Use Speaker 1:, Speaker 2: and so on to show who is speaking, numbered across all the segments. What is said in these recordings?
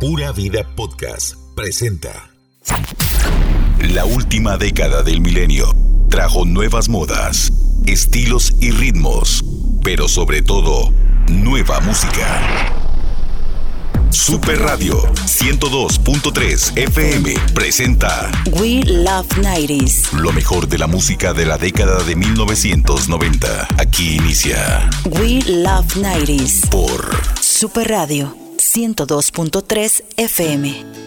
Speaker 1: Pura Vida Podcast presenta. La última década del milenio trajo nuevas modas, estilos y ritmos, pero sobre todo, nueva música. Super Radio 102.3 FM presenta
Speaker 2: We Love 90s.
Speaker 1: Lo mejor de la música de la década de 1990. Aquí inicia
Speaker 2: We Love 90s
Speaker 1: por
Speaker 2: Super Radio 102.3 FM.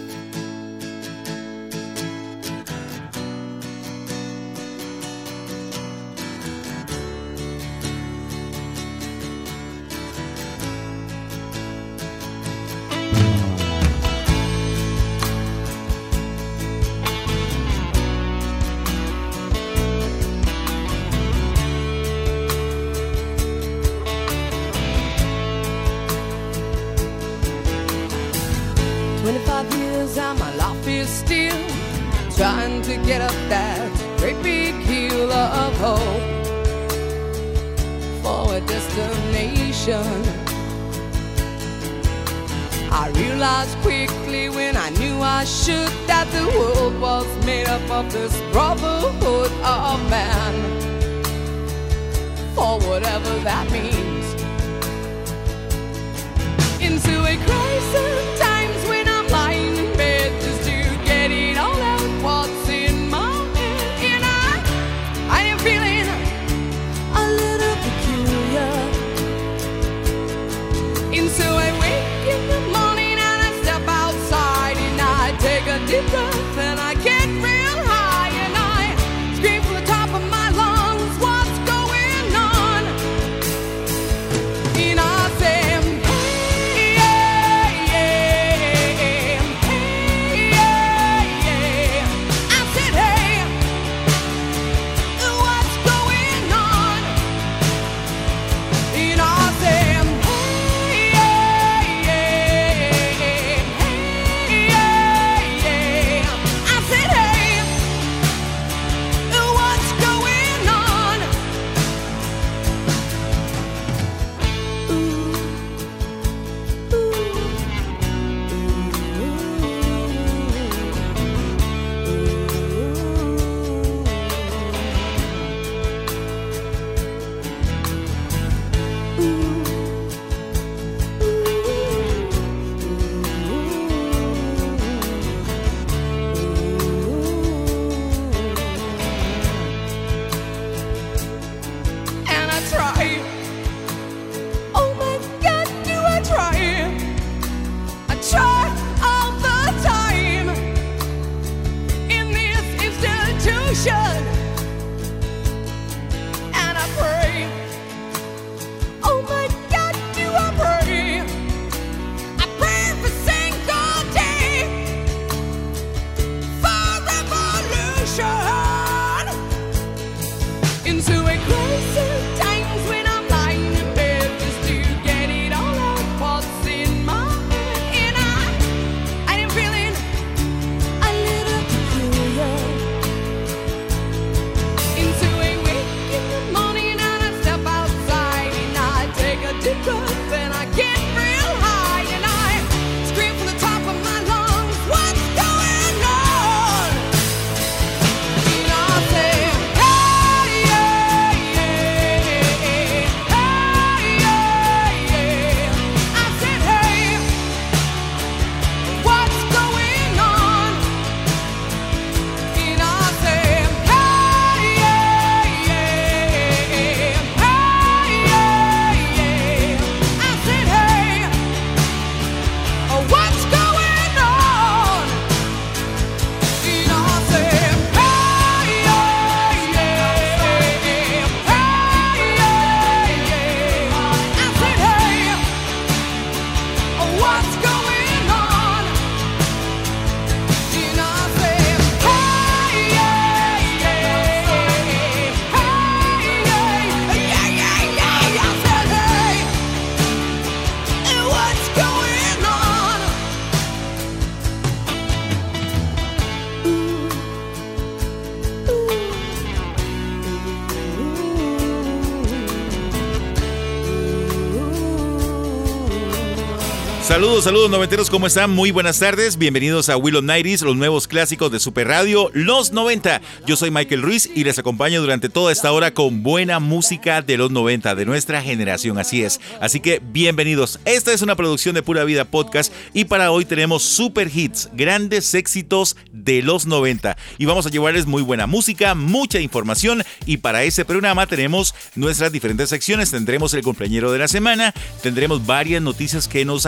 Speaker 3: Saludos, noventeros, ¿cómo están? Muy buenas tardes, bienvenidos a Willow Nighties, los nuevos clásicos de Super Radio, los 90. Yo soy Michael Ruiz y les acompaño durante toda esta hora con buena música de los 90, de nuestra generación, así es. Así que bienvenidos. Esta es una producción de Pura Vida Podcast y para hoy tenemos super hits, grandes éxitos de los 90. Y vamos a llevarles muy buena música, mucha información y para ese programa tenemos nuestras diferentes secciones. Tendremos el compañero de la semana, tendremos varias noticias que nos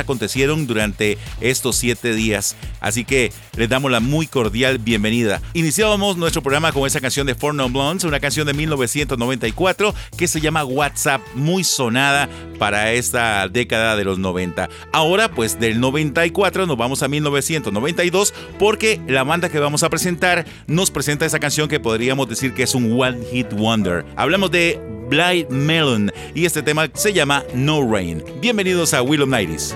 Speaker 3: durante estos siete días. Así que les damos la muy cordial bienvenida. Iniciábamos nuestro programa con esa canción de Four Non Blondes, una canción de 1994 que se llama WhatsApp, muy sonada para esta década de los 90. Ahora, pues del 94 nos vamos a 1992 porque la banda que vamos a presentar nos presenta esa canción que podríamos decir que es un One Hit Wonder. Hablamos de Blind Melon y este tema se llama No Rain. Bienvenidos a Willow Nighties.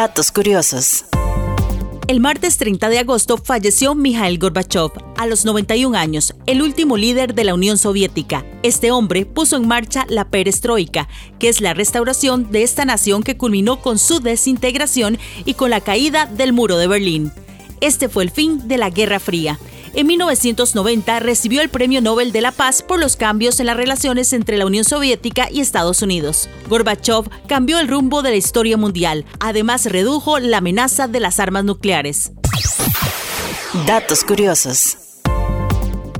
Speaker 4: Datos curiosos.
Speaker 5: El martes 30 de agosto falleció Mikhail Gorbachev a los 91 años, el último líder de la Unión Soviética. Este hombre puso en marcha la perestroika, que es la restauración de esta nación que culminó con su desintegración y con la caída del muro de Berlín. Este fue el fin de la Guerra Fría en 1990 recibió el Premio Nobel de la Paz por los cambios en las relaciones entre la Unión Soviética y Estados Unidos. Gorbachev cambió el rumbo de la historia mundial. Además, redujo la amenaza de las armas nucleares.
Speaker 4: Datos curiosos.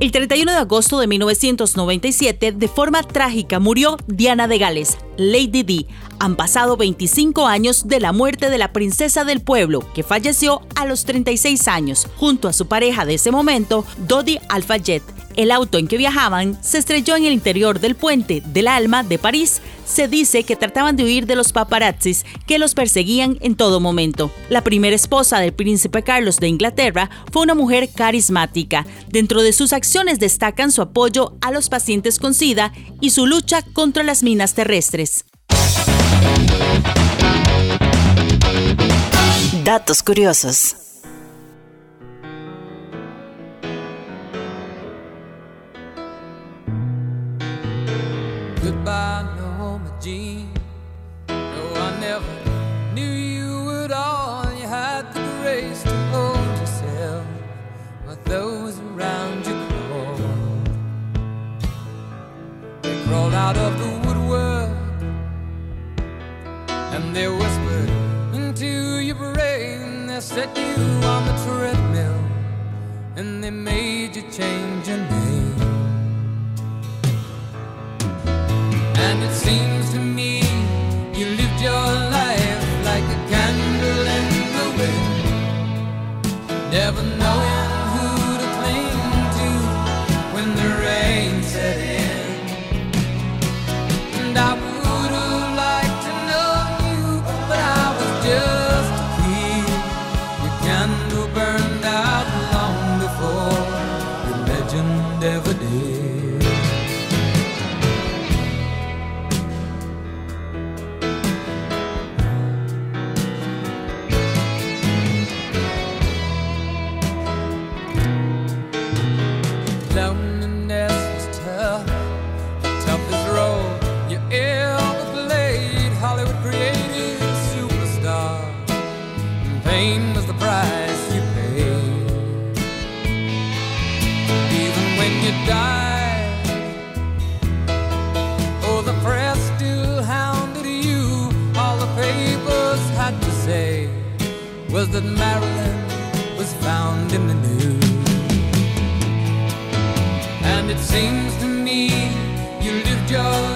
Speaker 5: El 31 de agosto de 1997, de forma trágica, murió Diana de Gales, Lady Di. Han pasado 25 años de la muerte de la princesa del pueblo, que falleció a los 36 años, junto a su pareja de ese momento, Dodi Alfayet. El auto en que viajaban se estrelló en el interior del puente del Alma de París. Se dice que trataban de huir de los paparazzis que los perseguían en todo momento. La primera esposa del príncipe Carlos de Inglaterra fue una mujer carismática. Dentro de sus acciones destacan su apoyo a los pacientes con SIDA y su lucha contra las minas terrestres.
Speaker 4: Datos curiosos.
Speaker 6: Goodbye. No, knew you all. You had the grace to yourself while those around you crawled. They crawled out of the you you died, oh, the press still hounded you. All the papers had to say was that Marilyn was found in the news. And it seems to me you lived your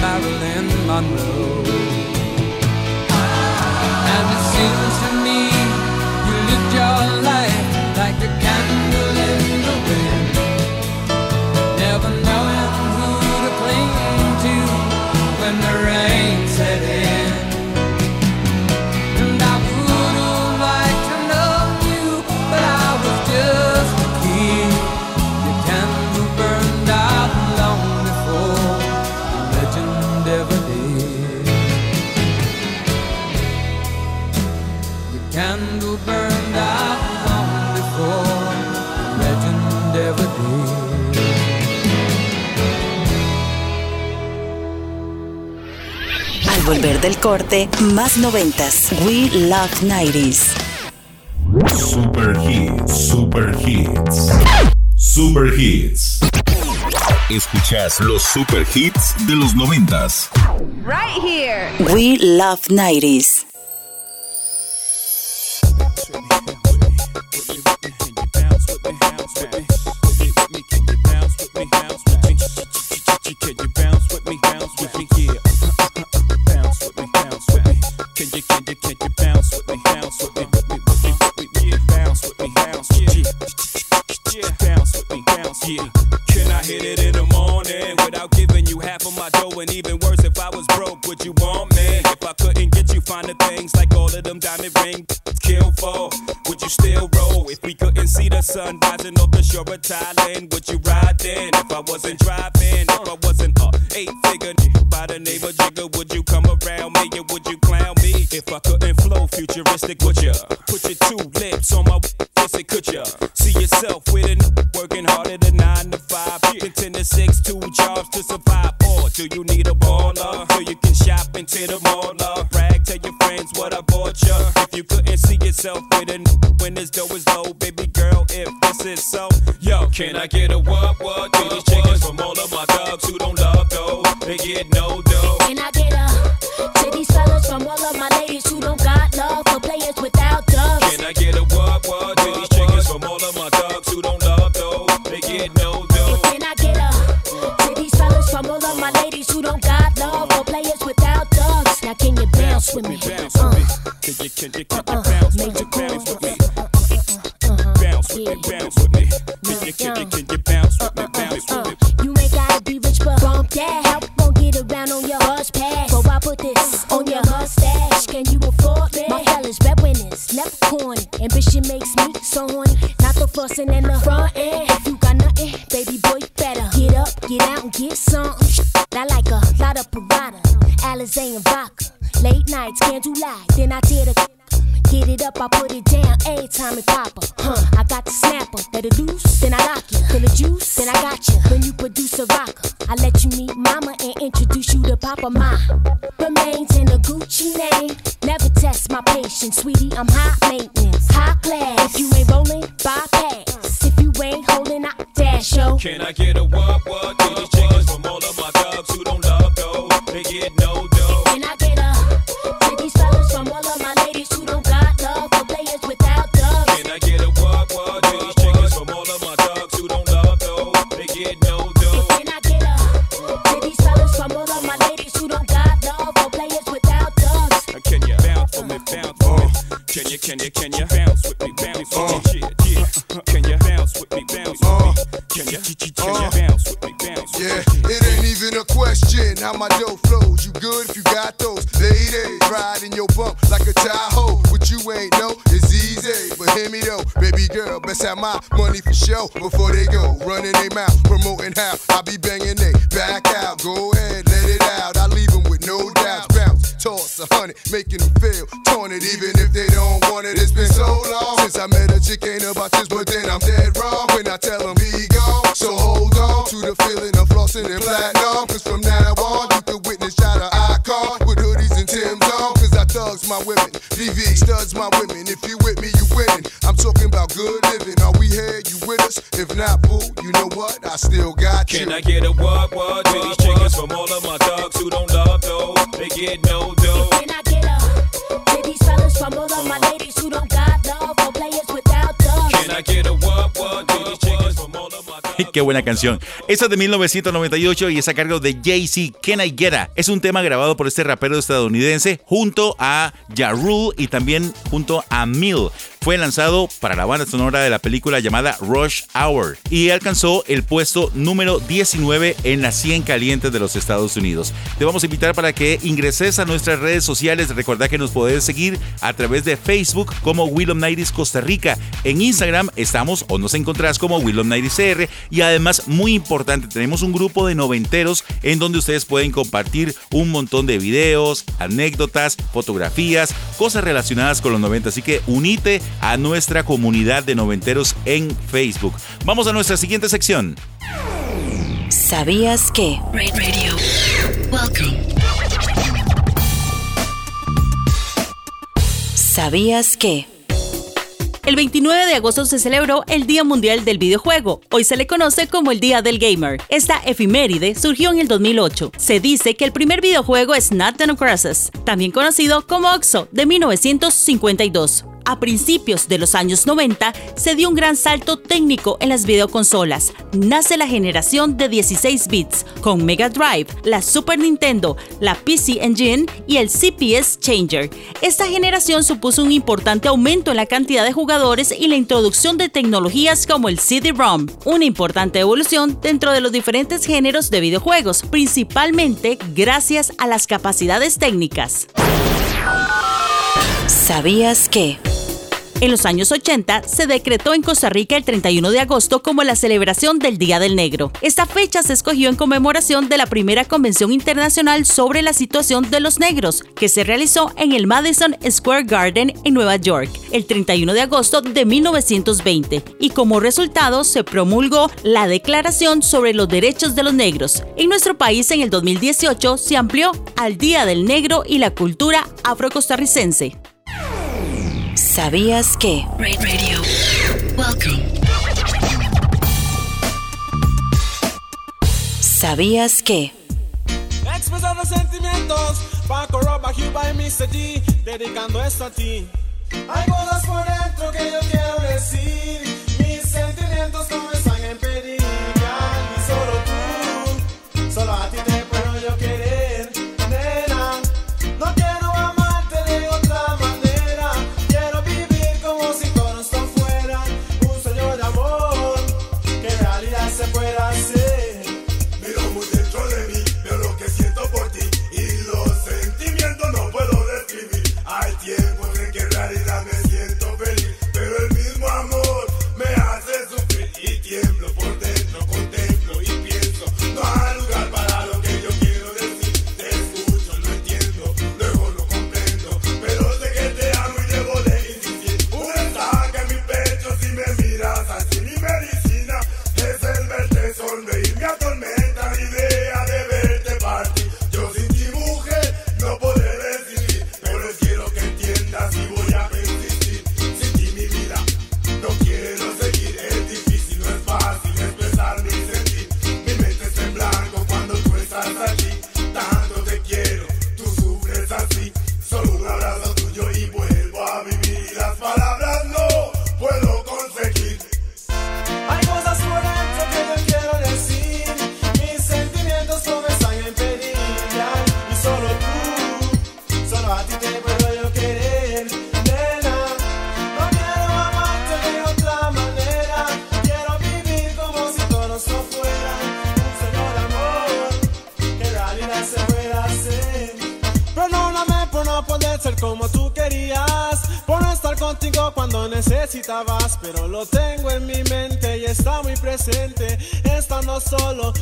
Speaker 6: Marilyn Monroe.
Speaker 4: Del corte, más noventas. We Love 90s.
Speaker 7: Super Hits, Super Hits. Super Hits. Escuchas los Super Hits de los noventas.
Speaker 8: Right here.
Speaker 4: We Love 90s.
Speaker 9: See the sun rising off the shore of Thailand, would you ride then? If I wasn't driving, if I wasn't a eight figure by the name of Jigger, would you come around me and would you clown me? If I couldn't flow futuristic, would ya? Put your two lips on my pussy, could ya? See yourself with a n- working harder than nine to five, getting ten to six, two jobs to survive. Or do you need a baller so you can shop into the mall? Brag, tell your friends what I bought ya. If you couldn't see yourself with a n- when this dough is low, is so, yo, can I get a what what to these chickens from all of my dogs who don't love though? They get no
Speaker 10: Bounce with me.
Speaker 9: Can you, can you, can you bounce with me, bounce with me? Uh, uh, uh, you
Speaker 10: ain't gotta be rich, but bump that. Help gon' get around on your bus pass. So I put this on your mustache. Can you afford that? My fellas, breadwinners, never corny. Ambition makes me so horny. Not the fussing and the front end. If you got nothing, baby boy, you better get up, get out, and get something. I like a lot of Parada, Alizé and vodka. Late nights, can't do lie. Then I tear the Get it up, I put it down every time it pop up. Huh, I got the snapper, let it loose, then I lock you. Feel the juice, then I got you. When you produce a rocker, I let you meet mama and introduce you to Papa Ma. Remains in a Gucci name. Never test my patience, sweetie. I'm high maintenance, high class. If you ain't rolling, bypass. If you ain't holding, I dash yo.
Speaker 9: Can I get a what what my
Speaker 11: money for show before they go running their mouth, If not, boo, you know what? I still got you.
Speaker 9: Can I get a what what to these chickens from all of my dogs who don't love dough? They get no dough.
Speaker 10: Can I get a to these fellas from all of my ladies who don't got love for players without dubs?
Speaker 9: Can I get a what what to these chickens from all of my dogs?
Speaker 12: Qué buena canción. Esa es de 1998 y es a cargo de Jay-Z, Can I Get A. Es un tema grabado por este rapero estadounidense junto a Ja Rule y también junto a Mill. Fue lanzado para la banda sonora de la película llamada Rush Hour y alcanzó el puesto número 19 en las 100 calientes de los Estados Unidos. Te vamos a invitar para que ingreses a nuestras redes sociales. Recordá que nos podés seguir a través de Facebook como Willow Nighties Costa Rica. En Instagram estamos o nos encontrás como Willow Nighties CR y además muy importante tenemos un grupo de noventeros en donde ustedes pueden compartir un montón de videos, anécdotas, fotografías, cosas relacionadas con los 90. Así que unite a nuestra comunidad de noventeros en Facebook. Vamos a nuestra siguiente sección.
Speaker 4: ¿Sabías que? Radio. Welcome. ¿Sabías que?
Speaker 5: El 29 de agosto se celebró el Día Mundial del Videojuego. Hoy se le conoce como el Día del Gamer. Esta efiméride surgió en el 2008. Se dice que el primer videojuego es Not the Crisis, también conocido como OXO, de 1952. A principios de los años 90 se dio un gran salto técnico en las videoconsolas. Nace la generación de 16 bits con Mega Drive, la Super Nintendo, la PC Engine y el CPS Changer. Esta generación supuso un importante aumento en la cantidad de jugadores y la introducción de tecnologías como el CD-ROM, una importante evolución dentro de los diferentes géneros de videojuegos, principalmente gracias a las capacidades técnicas.
Speaker 4: ¿Sabías que?
Speaker 5: En los años 80 se decretó en Costa Rica el 31 de agosto como la celebración del Día del Negro. Esta fecha se escogió en conmemoración de la primera Convención Internacional sobre la situación de los negros, que se realizó en el Madison Square Garden en Nueva York el 31 de agosto de 1920 y como resultado se promulgó la Declaración sobre los Derechos de los Negros. En nuestro país en el 2018 se amplió al Día del Negro y la cultura afrocostarricense.
Speaker 4: ¿Sabías que?
Speaker 13: Radio. Welcome.
Speaker 4: ¿Sabías que?
Speaker 14: Expresando sentimientos, Paco Roba, Cuba y Mr. G, dedicando esto
Speaker 15: a ti.
Speaker 14: Hay cosas por dentro que yo quiero decir, mis sentimientos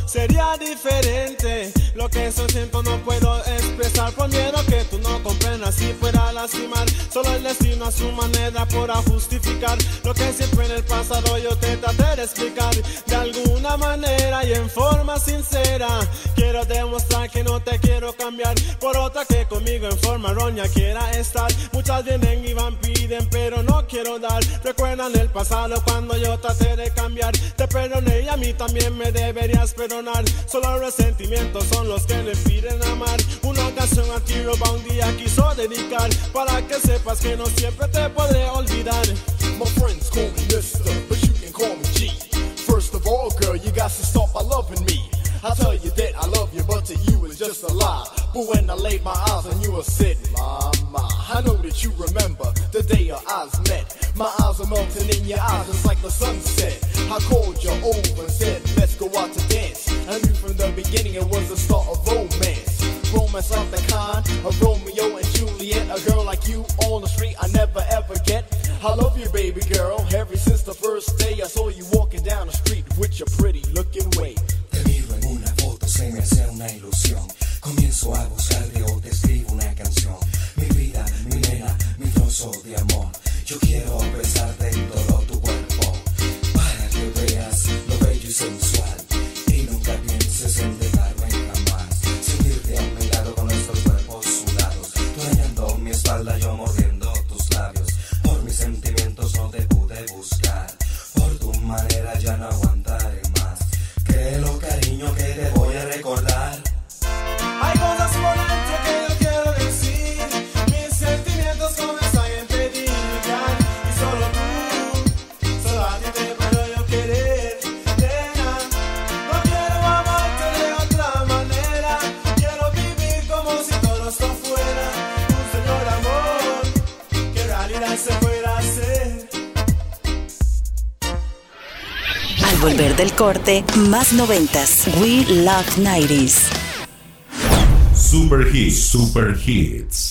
Speaker 14: sería diferente. Lo que eso siento no puedo expresar por miedo que tú no comprendas y fuera a lastimar. Solo el destino a su manera podrá justificar lo que siempre en el pasado yo te traté de explicar de alguna manera y en forma sincera. Quiero demostrar que no te quiero cambiar por otra que conmigo en forma roña quiera estar. Muchas vienen y van piden, pero no quiero dar. Recuerdan el pasado cuando yo traté de cambiar. Te perdoné y a mí también me deberías perdonar. Solo resentimientos son los que le piden amar. Una canción a ti roba un día quiso dedicar para que sepas que no siempre te podré olvidar.
Speaker 16: My friends call me Mister, but you can call me G. First of all, girl, you got to stop by loving me. I tell you that I love you, but to you it's just a lie. But when I laid my eyes on you, I said, Mama, I know that you remember the day our eyes met. My eyes are melting in your eyes, it's like the sunset. I called you over and said, let's go out to dance. I knew from the beginning it was the start of romance. Romance of the kind of Romeo and Juliet. A girl like you on the street, I never ever get. I love you, baby girl. Ever since the first day I saw you walking down the street with your pretty looking way.
Speaker 17: Se me hace una ilusión. Comienzo a buscarte o te escribo una canción. Mi vida, mi nena, mi trozo de amor. Yo quiero besarte en todo
Speaker 4: corte, más noventas. We Love 90s.
Speaker 7: Super Hits, Super Hits.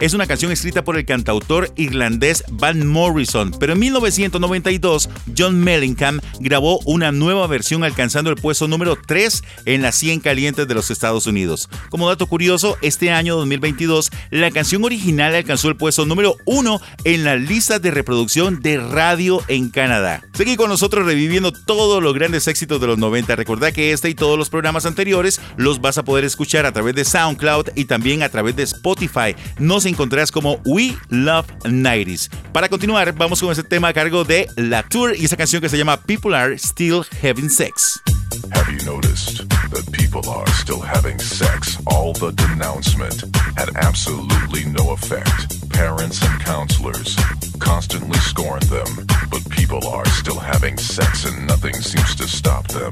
Speaker 12: Es una canción escrita por el cantautor irlandés Van Morrison, pero en 1992 John Mellencamp grabó una nueva versión alcanzando el puesto número 3 en las 100 calientes de los Estados Unidos. Como dato curioso, este año 2022 la canción original alcanzó el puesto número 1 en la lista de reproducción de radio en Canadá. Seguí con nosotros reviviendo todos los grandes éxitos de los 90. Recordá que este y todos los programas anteriores los vas a poder escuchar a través de SoundCloud y también a través de Spotify. Nos encontrarás como We Love 90s. Para continuar, vamos con este tema a cargo de La Tour y esa canción que se llama People Are Still Having Sex.
Speaker 18: Have you noticed that people are still having sex? All the denouncement had absolutely no effect. Parents and counselors constantly scorn them, but people are still having sex and nothing seems to stop them.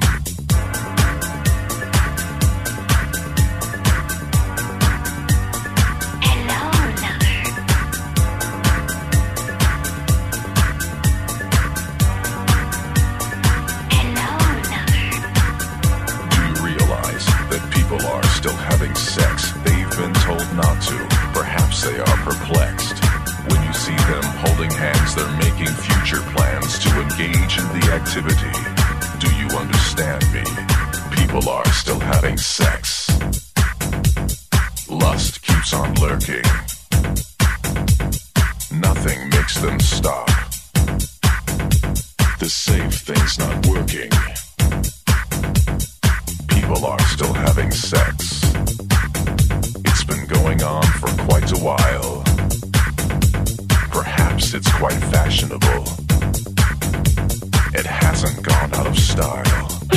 Speaker 18: Activity. Do you understand me? People are still having sex. Lust keeps on lurking. Nothing makes them stop. The safe thing's not working. People are still having sex. It's been going on for quite a while. Perhaps it's quite fashionable. Hasn't gone out of style.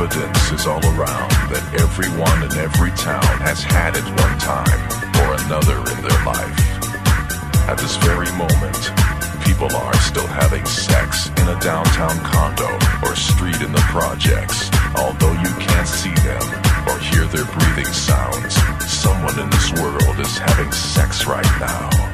Speaker 18: Evidence is all around that everyone in every town has had it one time or another in their life. At this very moment, people are still having sex in a downtown condo or street in the projects. Although you can't see them or hear their breathing sounds, someone in this world is having sex right now.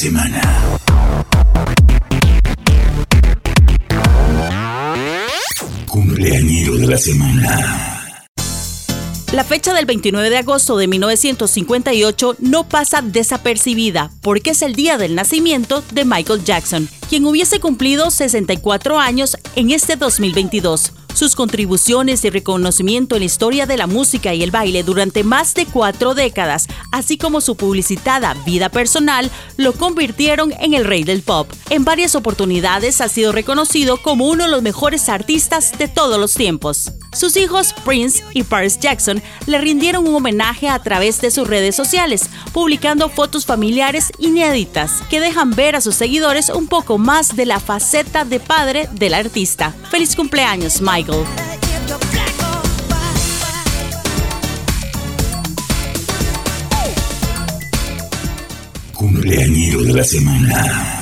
Speaker 1: Semana. Cumpleañero de la semana.
Speaker 5: La fecha del 29 de agosto de 1958 no pasa desapercibida porque es el día del nacimiento de Michael Jackson, quien hubiese cumplido 64 años en este 2022. Sus contribuciones y reconocimiento en la historia de la música y el baile durante más de cuatro décadas, así como su publicitada vida personal, lo convirtieron en el rey del pop. En varias oportunidades ha sido reconocido como uno de los mejores artistas de todos los tiempos. Sus hijos Prince y Paris Jackson le rindieron un homenaje a través de sus redes sociales, publicando fotos familiares inéditas que dejan ver a sus seguidores un poco más de la faceta de padre del artista. Feliz cumpleaños, Michael.
Speaker 1: Cumpleañero de la semana.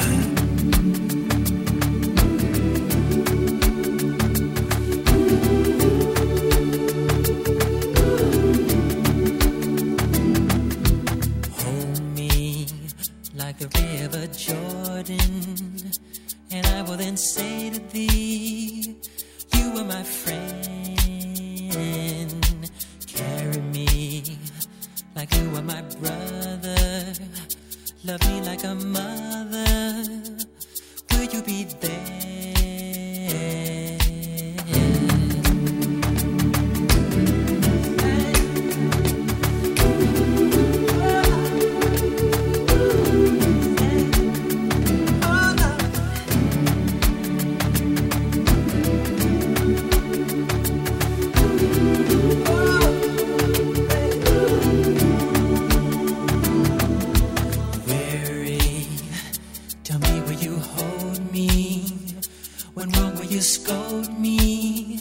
Speaker 19: When wrong will you scold me?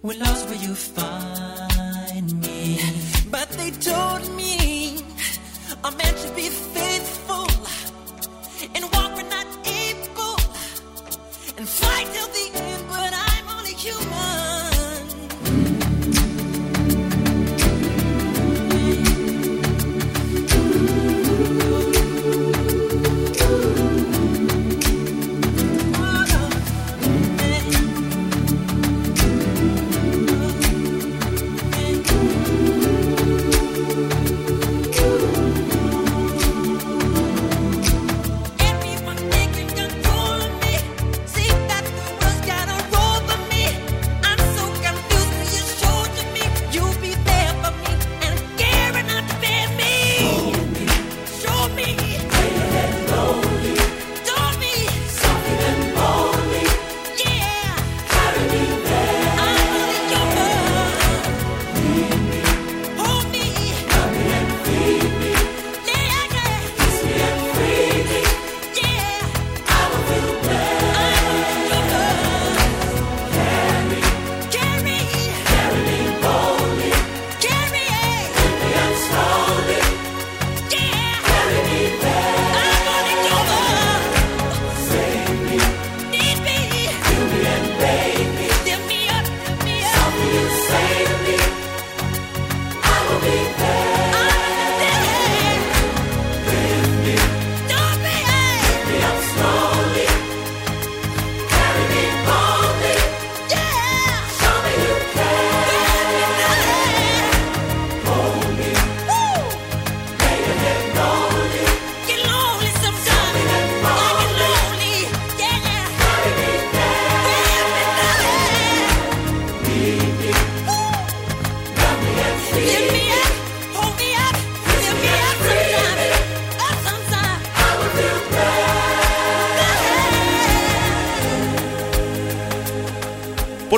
Speaker 19: When lost will you find me? But they told me a man should
Speaker 20: till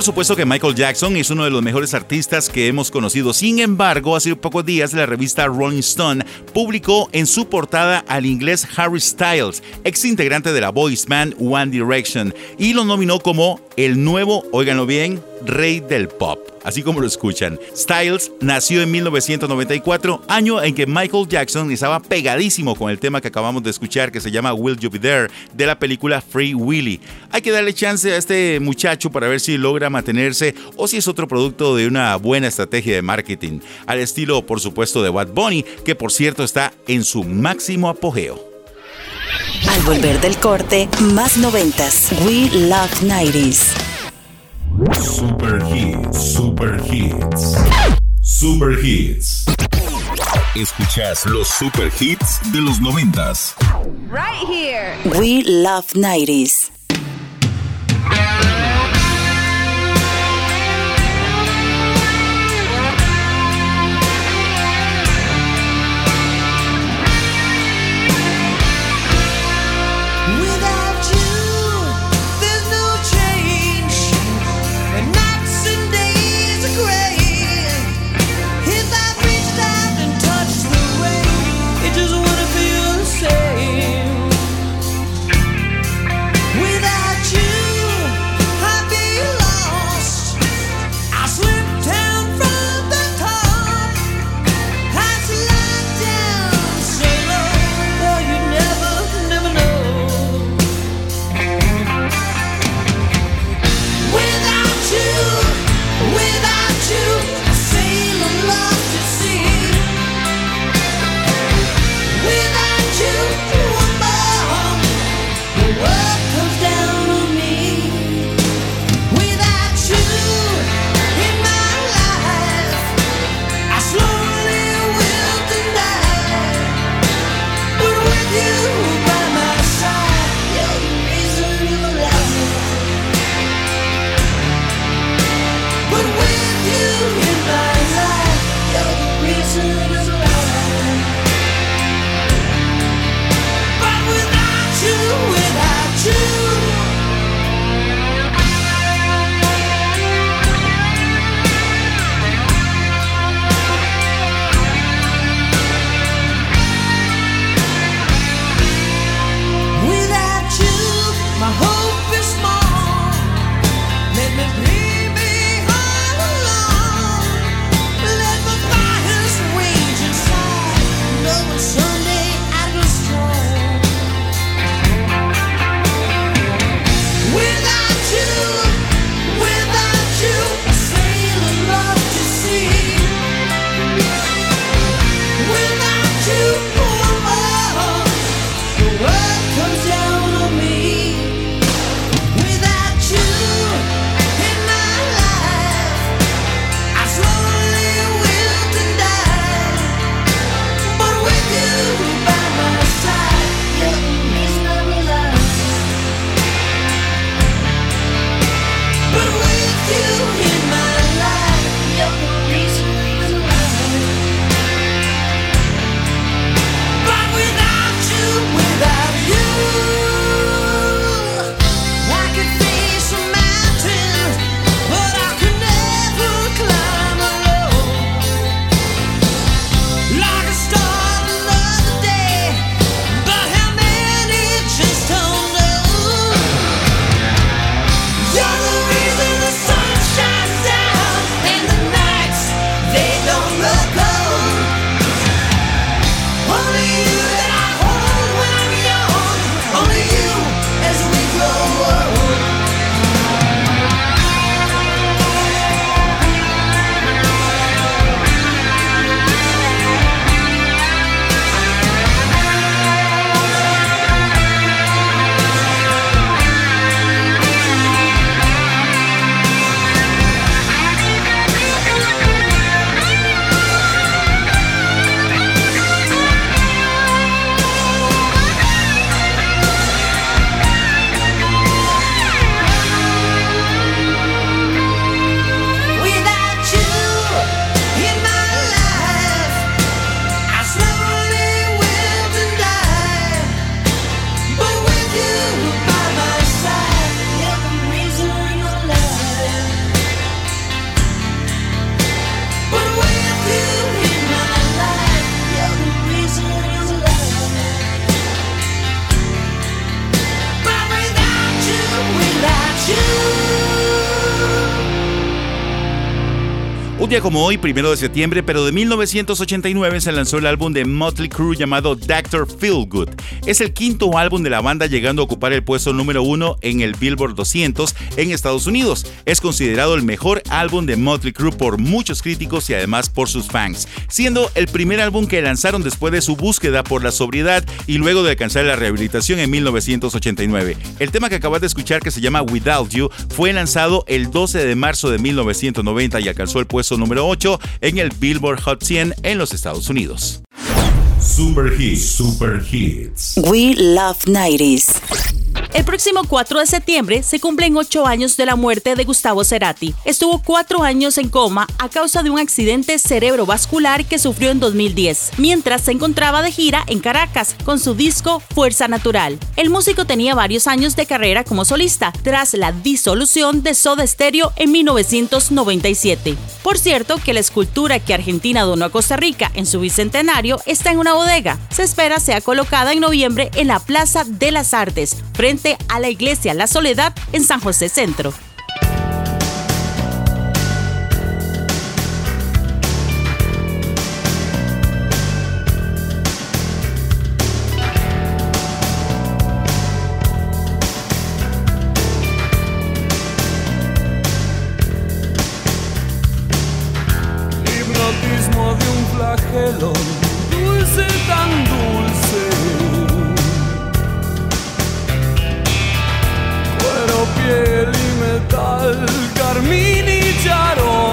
Speaker 12: Por supuesto que Michael Jackson es uno de los mejores artistas que hemos conocido. Sin embargo, hace pocos días la revista Rolling Stone publicó en su portada al inglés Harry Styles, ex integrante de la boys band One Direction, y lo nominó como el nuevo, óiganlo bien, rey del pop. Así como lo escuchan. Styles nació en 1994, año en que Michael Jackson estaba pegadísimo con el tema que acabamos de escuchar que se llama Will You Be There de la película Free Willy. Hay que darle chance a este muchacho para ver si logra mantenerse o si es otro producto de una buena estrategia de marketing, al estilo por supuesto de Bad Bunny, que por cierto está en su máximo apogeo.
Speaker 4: Al volver del corte, más noventas. We Love 90s.
Speaker 7: Super Hits, Super Hits. Super Hits. Escuchas los Super Hits de los noventas.
Speaker 4: Right here. We Love 90s.
Speaker 12: Un día como hoy, primero de septiembre, pero de 1989, se lanzó el álbum de Motley Crue llamado Dr. Feelgood. Es el quinto álbum de la banda llegando a ocupar el puesto número uno en el Billboard 200 en Estados Unidos. Es considerado el mejor álbum de Motley Crue por muchos críticos y además por sus fans, siendo el primer álbum que lanzaron después de su búsqueda por la sobriedad y luego de alcanzar la rehabilitación en 1989. El tema que acabas de escuchar, que se llama Without You, fue lanzado el 12 de marzo de 1990 y alcanzó el puesto número 8 en el Billboard Hot 100 en los Estados Unidos.
Speaker 7: Super Hits, Super Hits.
Speaker 4: We Love 90s.
Speaker 5: El próximo 4 de septiembre se cumplen 8 años de la muerte de Gustavo Cerati. Estuvo 4 años en coma a causa de un accidente cerebrovascular que sufrió en 2010, mientras se encontraba de gira en Caracas con su disco Fuerza Natural. El músico tenía varios años de carrera como solista, tras la disolución de Soda Stereo en 1997. Por cierto, que la escultura que Argentina donó a Costa Rica en su bicentenario está en una bodega. Se espera sea colocada en noviembre en la Plaza de las Artes, frente a la iglesia La Soledad en San José Centro.
Speaker 6: hipnotismo de un flagelo, dulce tan dulce. Y metal, carmín y charol.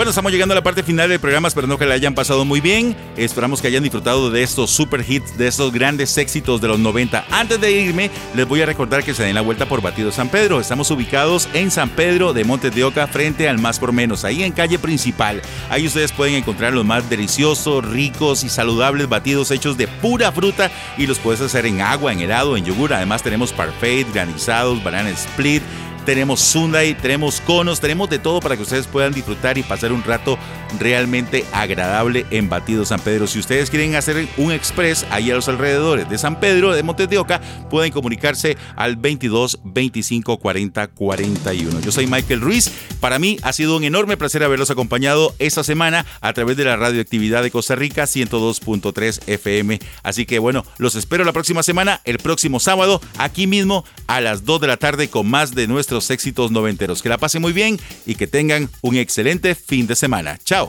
Speaker 12: Bueno, estamos llegando a la parte final del programa, esperando que la hayan pasado muy bien. Esperamos que hayan disfrutado de estos super hits, de estos grandes éxitos de los 90. Antes de irme, les voy a recordar que se den la vuelta por Batido San Pedro. Estamos ubicados en San Pedro de Montes de Oca, frente al Más por Menos, ahí en calle principal. Ahí ustedes pueden encontrar los más deliciosos, ricos y saludables batidos hechos de pura fruta y los puedes hacer en agua, en helado, en yogur. Además tenemos parfait, granizados, banana split, tenemos Sunday, tenemos conos, tenemos de todo para que ustedes puedan disfrutar y pasar un rato realmente agradable en Batido San Pedro. Si ustedes quieren hacer un express ahí a los alrededores de San Pedro, de Montes de Oca, pueden comunicarse al 22 25 40 41. Yo soy Michael Ruiz. Para mí ha sido un enorme placer haberlos acompañado esta semana a través de la radioactividad de Costa Rica 102.3 FM. Así que bueno, los espero la próxima semana, el próximo sábado, aquí mismo a las 2 de la tarde con más de nuestros éxitos noventeros. Que la pasen muy bien y que tengan un excelente fin de semana. Chao.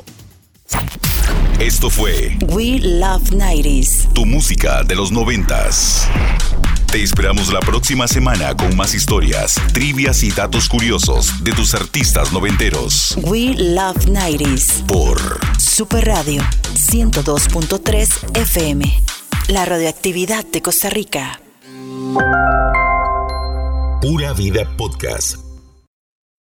Speaker 1: Esto fue
Speaker 4: We Love 90s.
Speaker 1: tu música de los noventas. Te esperamos la próxima semana con más historias, trivias y datos curiosos de tus artistas noventeros.
Speaker 4: We Love 90s.
Speaker 1: Por
Speaker 4: Super Radio 102.3 FM. La radioactividad de Costa Rica.
Speaker 1: Pura Vida Podcast.